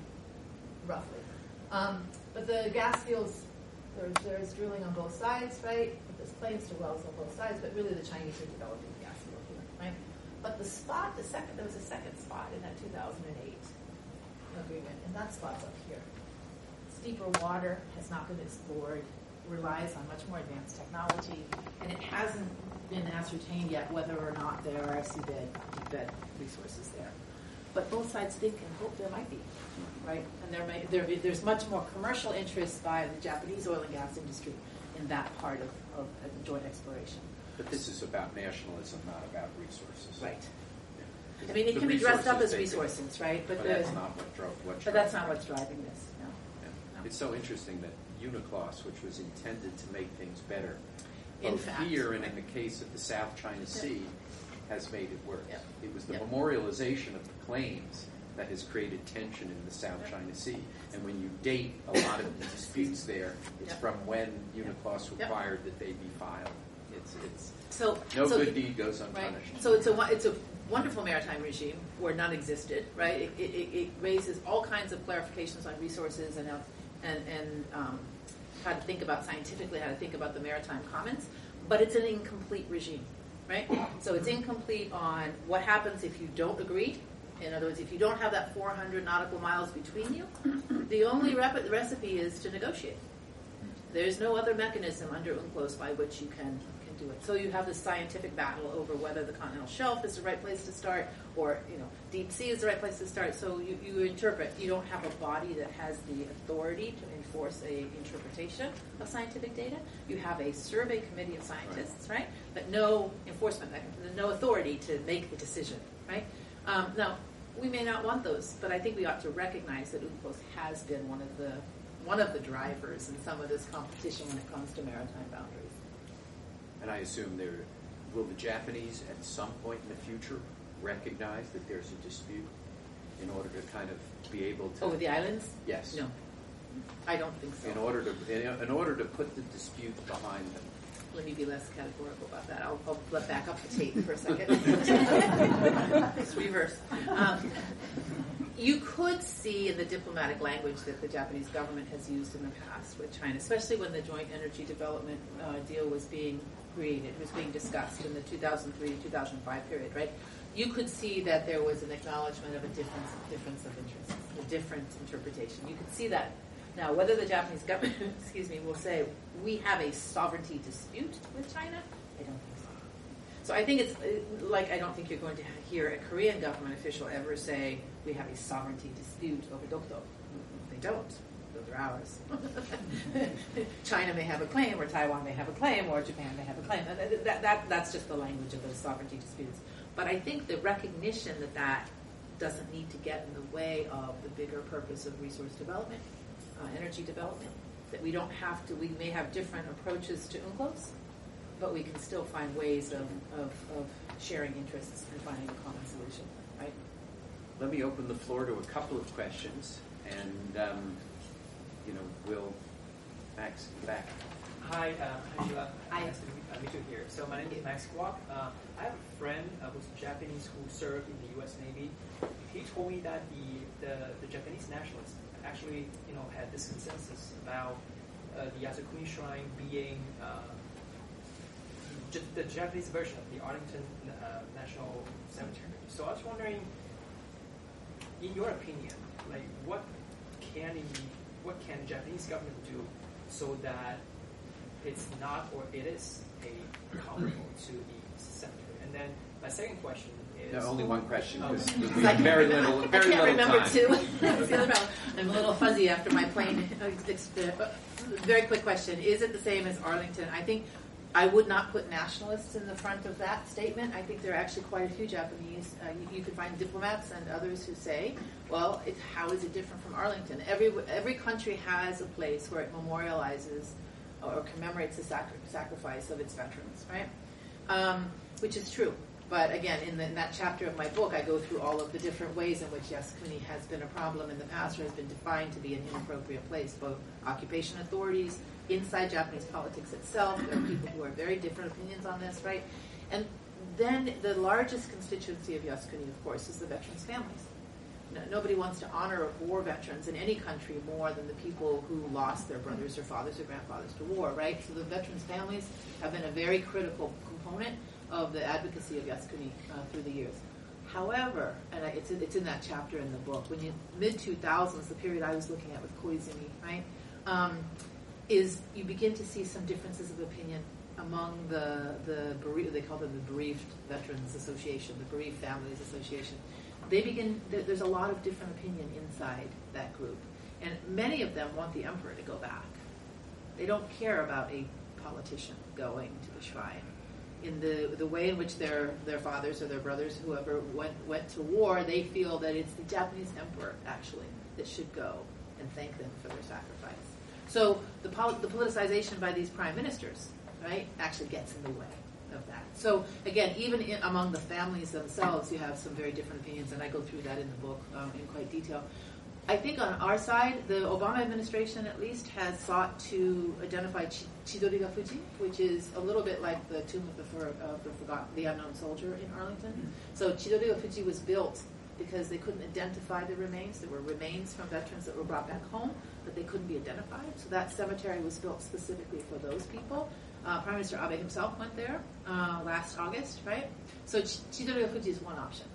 Roughly. Um, but the gas fields there's, there's drilling on both sides, right? There's claims to wells on both sides, but really the Chinese are developing the gas field here, right? But the spot, the second, there was a second spot in that 2008 agreement, and that spot's up here. Steeper water has not been explored, relies on much more advanced technology, and it hasn't been ascertained yet whether or not there are seabed, bed resources there. But both sides think and hope there might be, right? And there may, there, there's much more commercial interest by the Japanese oil and gas industry in that part of, of, of joint exploration. But this is about nationalism, not about resources. Right. Yeah. I mean, it can be dressed up as resources, right? But, But, the, that's not what drove what. but that's not what's driving this. No. Yeah. It's so interesting that UNCLOS, which was intended to make things better, In both fact, here and in the case of the South China Sea, has made it worse. Yeah. It was the Yeah. memorialization of the claims that has created tension in the South China Sea. And when you date a lot of the disputes there, it's Yeah. from when UNCLOS required that they be filed. It's, it's So no so good deed goes Right. unpunished. So it's a it's a wonderful maritime regime where none existed. Right. It, it, it- it raises all kinds of clarifications on resources and and and um, how to think about scientifically how to think about the maritime commons. But it's an incomplete regime. Right. So it's incomplete on what happens if you don't agree. In other words, if you don't have that 400 nautical miles between you, the only rep- recipe is to negotiate. There's no other mechanism under UNCLOS by which you can, can do it. So you have this scientific battle over whether the continental shelf is the right place to start or, you know, deep sea is the right place to start. So you, you interpret. You don't have a body that has the authority to enforce a interpretation of scientific data. You have a survey committee of scientists, right? But no enforcement mechanism, no authority to make the decision, right? Um, now, we may not want those, but I think we ought to recognize that UNCLOS has been one of the one of the drivers in some of this competition when it comes to maritime boundaries. And I assume there, will the Japanese at some point in the future recognize that there's a dispute in order to kind of be able to? Over the islands? Yes. No, I don't think so. In order to, in, in order to put the dispute behind them. Let me be less categorical about that. I'll, I'll let back up the tape for a second. it's reverse. Um, you could see in the diplomatic language that the Japanese government has used in the past with China, especially when the joint energy development uh, deal was being created, was being discussed in the 2003-2005 period, right? You could see that there was an acknowledgement of a difference, difference of interest, a different interpretation. You could see that. Now, whether the Japanese government, excuse me, will say we have a sovereignty dispute with China, I don't think so. So I think it's uh, like I don't think you're going to hear a Korean government official ever say we have a sovereignty dispute over Dokdo. They don't. Those are ours. China may have a claim, or Taiwan may have a claim, or Japan may have a claim. That, that, that, that's just the language of those sovereignty disputes. But I think the recognition that that doesn't need to get in the way of the bigger purpose of resource development, uh, energy development, that we don't have to, we may have different approaches to UNCLOS, but we can still find ways of, of, of sharing interests and finding a common solution, right? Let me open the floor to a couple of questions, and um, you know, we'll Max back. Hi, uh, Angela. Hi. Nice to meet, uh, you here. So my name is Max Kwok. Uh, I have a friend uh, who's Japanese who served in the U.S. Navy. He told me that the, the, the Japanese nationalists actually, you know, had this consensus about uh, the Yasukuni Shrine being uh, the Japanese version of the Arlington uh, National Cemetery. So I was wondering, in your opinion, like what can what can Japanese government do so that it's not or it is a comparable to the cemetery? And then my second question is No, only one question Oh. because we have very little, I can't little remember time. two. That's the other problem. I'm a little fuzzy after my plane. uh, Very quick question: Is it the same as Arlington? I think I would not put nationalists in the front of that statement. I think there are actually quite a few Japanese. Uh, you, you can find diplomats and others who say, "Well, how is it different from Arlington?" Every every country has a place where it memorializes or commemorates the sacri- sacrifice of its veterans, right? Um, which is true. But again, in, the, in that chapter of my book, I go through all of the different ways in which Yasukuni has been a problem in the past or has been defined to be an inappropriate place, both occupation authorities, inside Japanese politics itself. There are people who have very different opinions on this, right? And then the largest constituency of Yasukuni, of course, is the veterans' families. No, nobody wants to honor war veterans in any country more than the people who lost their brothers or fathers or grandfathers to war, right? So the veterans' families have been a very critical component of the advocacy of Yasukuni uh, through the years. However, and I, it's, in- it's in that chapter in the book, when you mid 2000s, the period I was looking at with Koizumi, right, um, is you begin to see some differences of opinion among the the bere- they call them the bereaved veterans association, the bereaved families association. They begin there's a lot of different opinion inside that group, and many of them want the emperor to go back. They don't care about a politician going to the shrine. In the the way in which their their fathers or their brothers, whoever went went to war, they feel that it's the Japanese emperor actually that should go and thank them for their sacrifice. So the pol- the politicization by these prime ministers, right, actually gets in the way of that. So again, even in, among the families themselves, you have some very different opinions, and I go through that in the book um, in quite detail. I think on our side, the Obama administration at least has sought to identify Chi- Chidorigafuchi, which is a little bit like the tomb of the, for, of the forgotten, the unknown soldier in Arlington. So Chidorigafuchi was built because they couldn't identify the remains. There were remains from veterans that were brought back home, but they couldn't be identified. So that cemetery was built specifically for those people. Uh, Prime Minister Abe himself went there uh, last August, right? So Ch- Chidorigafuchi is one option.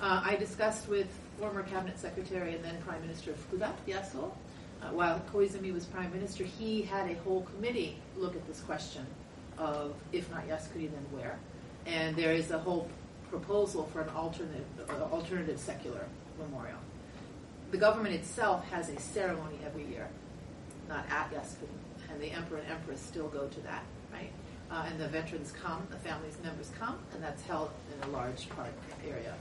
Uh, I discussed with former cabinet secretary and then Prime Minister Fukuda Yasuo. Uh, while Koizumi was prime minister, he had a whole committee look at this question of if not Yasukuni, then where. And there is a whole proposal for an alternative, uh, alternative secular memorial. The government itself has a ceremony every year, not at Yasukuni, and the emperor and empress still go to that, right? Uh, and the veterans come, the family's members come, and that's held in a large park area.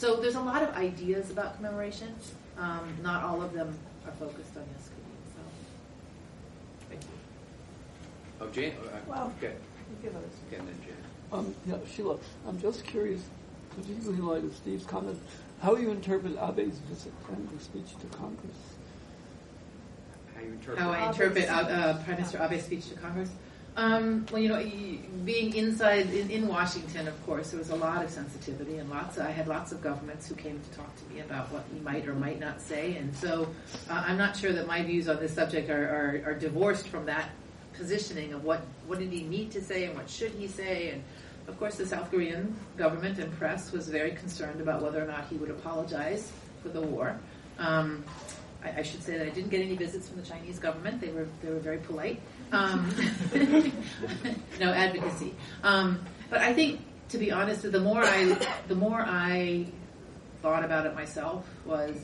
So there's a lot of ideas about commemoration. Um, not all of them are focused on Yasukuni. So, thank you. Oh, Jan, uh, Well- okay. Give us. Okay, and then Jan. Um, yeah, Sheila, I'm just curious, particularly in light of Steve's comment, how you interpret Abe's visit and the speech to Congress. How you interpret How I interpret uh, uh, Prime Minister Abe's speech to Congress. Um, well, you know, being inside in, in Washington, of course, there was a lot of sensitivity, and lots. Of, I had lots of governments who came to talk to me about what he might or might not say, and so uh, I'm not sure that my views on this subject are, are, are divorced from that positioning of what what did he need to say and what should he say, and of course, the South Korean government and press was very concerned about whether or not he would apologize for the war. Um, I, I should say that I didn't get any visits from the Chinese government. They were they were very polite. Um, no advocacy. Um, but I think, to be honest, the more I the more I thought about it myself was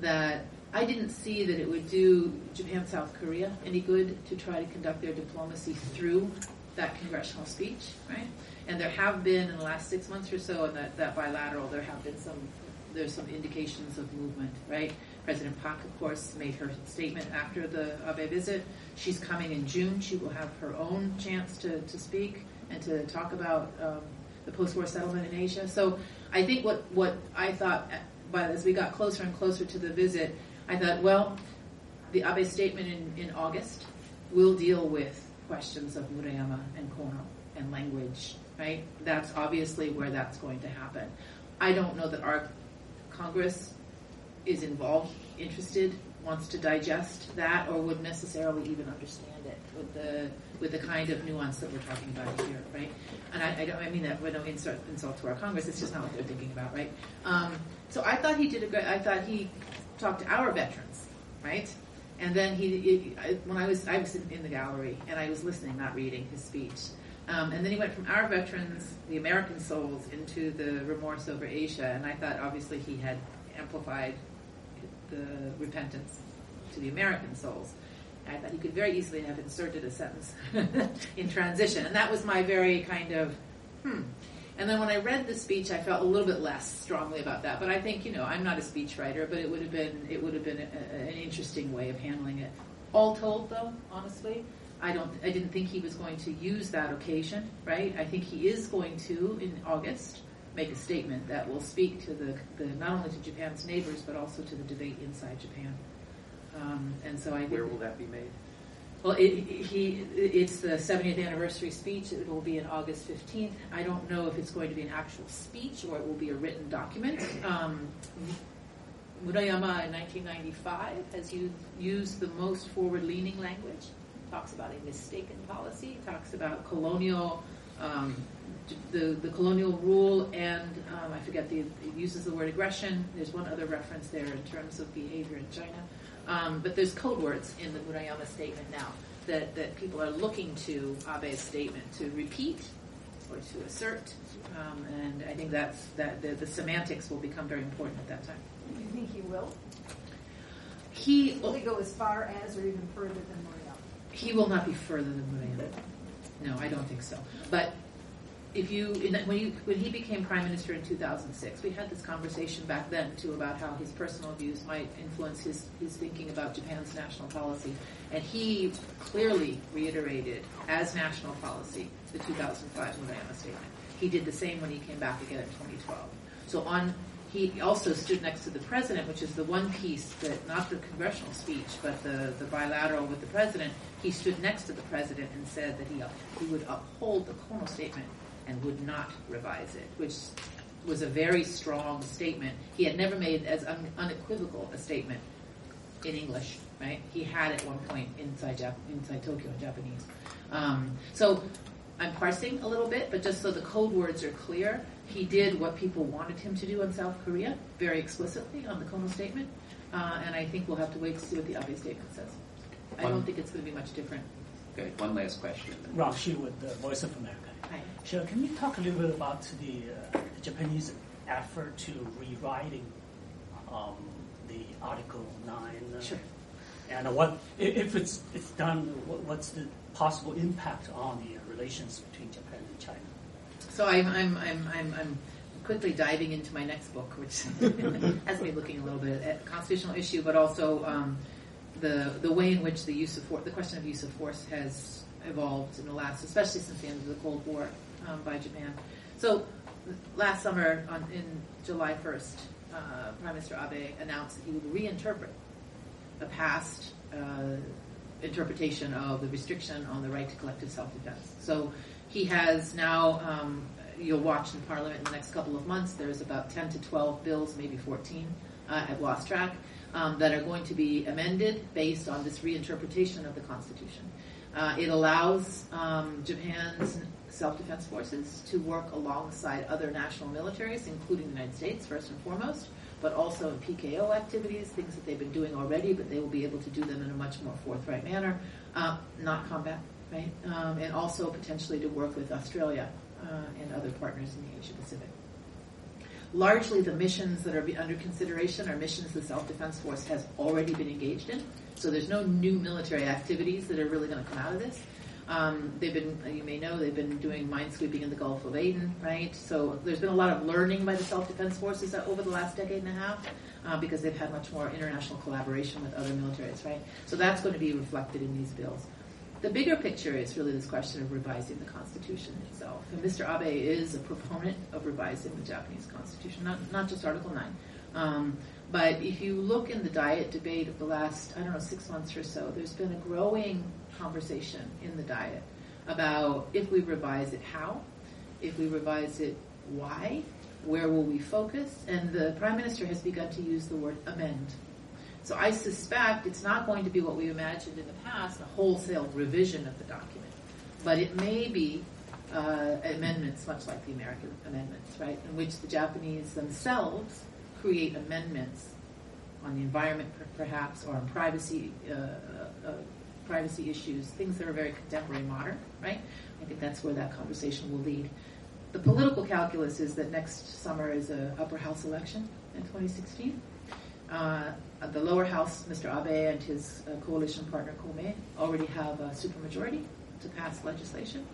that I didn't see that it would do Japan South Korea any good to try to conduct their diplomacy through that congressional speech, right? And there have been in the last six months or so, in that, that bilateral, there have been some there's some indications of movement, right? President Park, of course, made her statement after the Abe visit. She's coming in June. She will have her own chance to, to speak and to talk about um, the post-war settlement in Asia. So I think what, what I thought, but as we got closer and closer to the visit, I thought, well, the Abe statement in, in August will deal with questions of Murayama and Kono and language, right? That's obviously where that's going to happen. I don't know that our Congress is involved, interested, wants to digest that, or would necessarily even understand it with the with the kind of nuance that we're talking about here, right? And I, I don't I mean that with no insult, insult to our Congress. It's just not what they're thinking about, right? Um, so I thought he did a great. I thought he talked to our veterans, right? And then he, I, when I was I was in, in the gallery and I was listening, not reading his speech. Um, and then he went from our veterans, the American souls, into the remorse over Asia. And I thought obviously he had amplified the repentance to the American souls. I thought he could very easily have inserted a sentence in transition. And that was my very kind of, hmm. And then when I read the speech, I felt a little bit less strongly about that. But I think, you know, I'm not a speechwriter, but it would have been, it would have been a, an interesting way of handling it. All told, though, honestly, I don't, I didn't think he was going to use that occasion, right? I think he is going to, in August, make a statement that will speak to the, the not only to Japan's neighbors, but also to the debate inside Japan. Um, and so I Where will that be made? well, it, he, it's the 70th anniversary speech. It will be in August 15th. I don't know if it's going to be an actual speech or it will be a written document. Um, Murayama in 1995 has used, used the most forward-leaning language. Talks about a mistaken policy. Talks about colonial, um, the the colonial rule, and um, I forget the it uses the word aggression. There's one other reference there in terms of behavior in China. Um, but there's code words in the Murayama statement now that, that people are looking to Abe's statement to repeat or to assert. Um, and I think that's that the, the, semantics will become very important at that time. Do you think he will? He will he go as far as or even further than Murayama? He will not be further than Murayama. No, I don't think so. But if you when you when he became prime minister in 2006, we had this conversation back then too about how his personal views might influence his his thinking about Japan's national policy, and he clearly reiterated as national policy the 2005 Murayama statement. He did the same when he came back again in 2012. So on he also stood next to the president, which is the one piece that not the congressional speech, but the, the bilateral with the president. He stood next to the president and said that he he would uphold the Kono statement and would not revise it, which was a very strong statement. He had never made as un- unequivocal a statement in English, right? He had at one point inside Jap- inside Tokyo in Japanese. Um, so I'm parsing a little bit, but just so the code words are clear, he did what people wanted him to do in South Korea very explicitly on the Kono statement, uh, and I think we'll have to wait to see what the Abe statement says. I don't think it's going to be much different. Okay, one last question. Ralph Shi with the Voice of America. Hi. Sure. Can you talk a little bit about the, uh, the Japanese effort to rewriting um, the Article Nine? Uh, Sure. And what if it's it's done? What's the possible impact on the relations between Japan and China? So I'm I'm I'm I'm, I'm quickly diving into my next book, which has me looking a little bit at constitutional issue, but also um, the the way in which the use of force, the question of use of force, has evolved in the last, especially since the end of the Cold War um, by Japan. So last summer, on, in July 1st, uh, Prime Minister Abe announced that he would reinterpret the past uh, interpretation of the restriction on the right to collective self-defense. So he has now, um, you'll watch in Parliament in the next couple of months, there's about 10 to 12 bills, maybe 14, uh, I've lost track, um, that are going to be amended based on this reinterpretation of the Constitution. Uh, it allows um, Japan's self-defense forces to work alongside other national militaries, including the United States, first and foremost, but also in PKO activities, things that they've been doing already, but they will be able to do them in a much more forthright manner, uh, not combat, right? Um, and also potentially to work with Australia uh, and other partners in the Asia Pacific. Largely, the missions that are under consideration are missions the Self-Defense Force has already been engaged in. So there's no new military activities that are really going to come out of this. Um, they've been, you may know, they've been doing minesweeping in the Gulf of Aden, right? So there's been a lot of learning by the self-defense forces over the last decade and a half uh, because they've had much more international collaboration with other militaries, right? So that's going to be reflected in these bills. The bigger picture is really this question of revising the Constitution itself. And Mr. Abe is a proponent of revising the Japanese Constitution, not, not just Article 9. Um, but if you look in the diet debate of the last, I don't know, six months or so, there's been a growing conversation in the diet about if we revise it, how, if we revise it, why, where will we focus, and the Prime Minister has begun to use the word amend. So I suspect it's not going to be what we imagined in the past, a wholesale revision of the document, but it may be uh, amendments, much like the American amendments, right, in which the Japanese themselves create amendments on the environment, perhaps, or on privacy, uh, uh, uh, privacy issues, things that are very contemporary, modern, right? I think that's where that conversation will lead. The political calculus is that next summer is a upper house election in 2016. Uh, the lower house, Mr. Abe and his uh, coalition partner Kome already have a supermajority to pass legislation.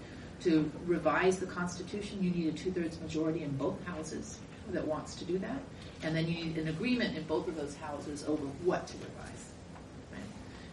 To revise the Constitution, you need a two-thirds majority in both houses that wants to do that, and then you need an agreement in both of those houses over what to revise.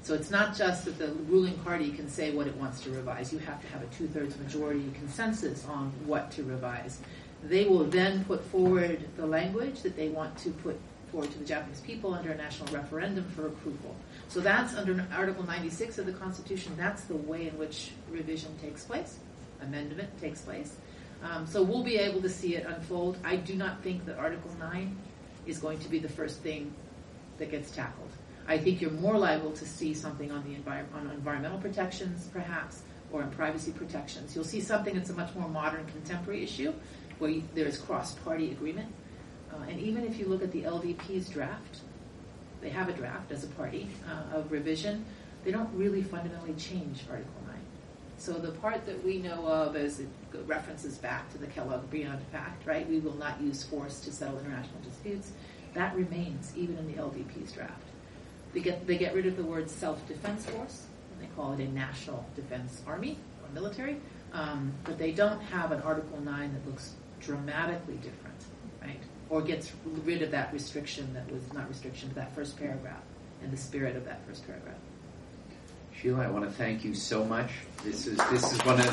So it's not just that the ruling party can say what it wants to revise. You have to have a two-thirds majority consensus on what to revise. They will then put forward the language that they want to put forward to the Japanese people under a national referendum for approval. So that's under Article 96 of the Constitution. That's the way in which revision takes place, amendment takes place. Um, so we'll be able to see it unfold. I do not think that Article 9 is going to be the first thing that gets tackled. I think you're more liable to see something on the envir- on environmental protections, perhaps, or on privacy protections. You'll see something that's a much more modern, contemporary issue, where you, there is cross-party agreement. Uh, and even if you look at the LDP's draft, they have a draft as a party uh, of revision. They don't really fundamentally change Article 9. So the part that we know of as it references back to the Kellogg-Briand Pact, right? We will not use force to settle international disputes. That remains even in the LDP's draft. They get they get rid of the word self-defense force and they call it a national defense army or military. Um, but they don't have an Article 9 that looks dramatically different? or gets rid of that restriction that was not restriction, but that first paragraph and the spirit of that first paragraph. Sheila, I want to thank you so much. This is this is one of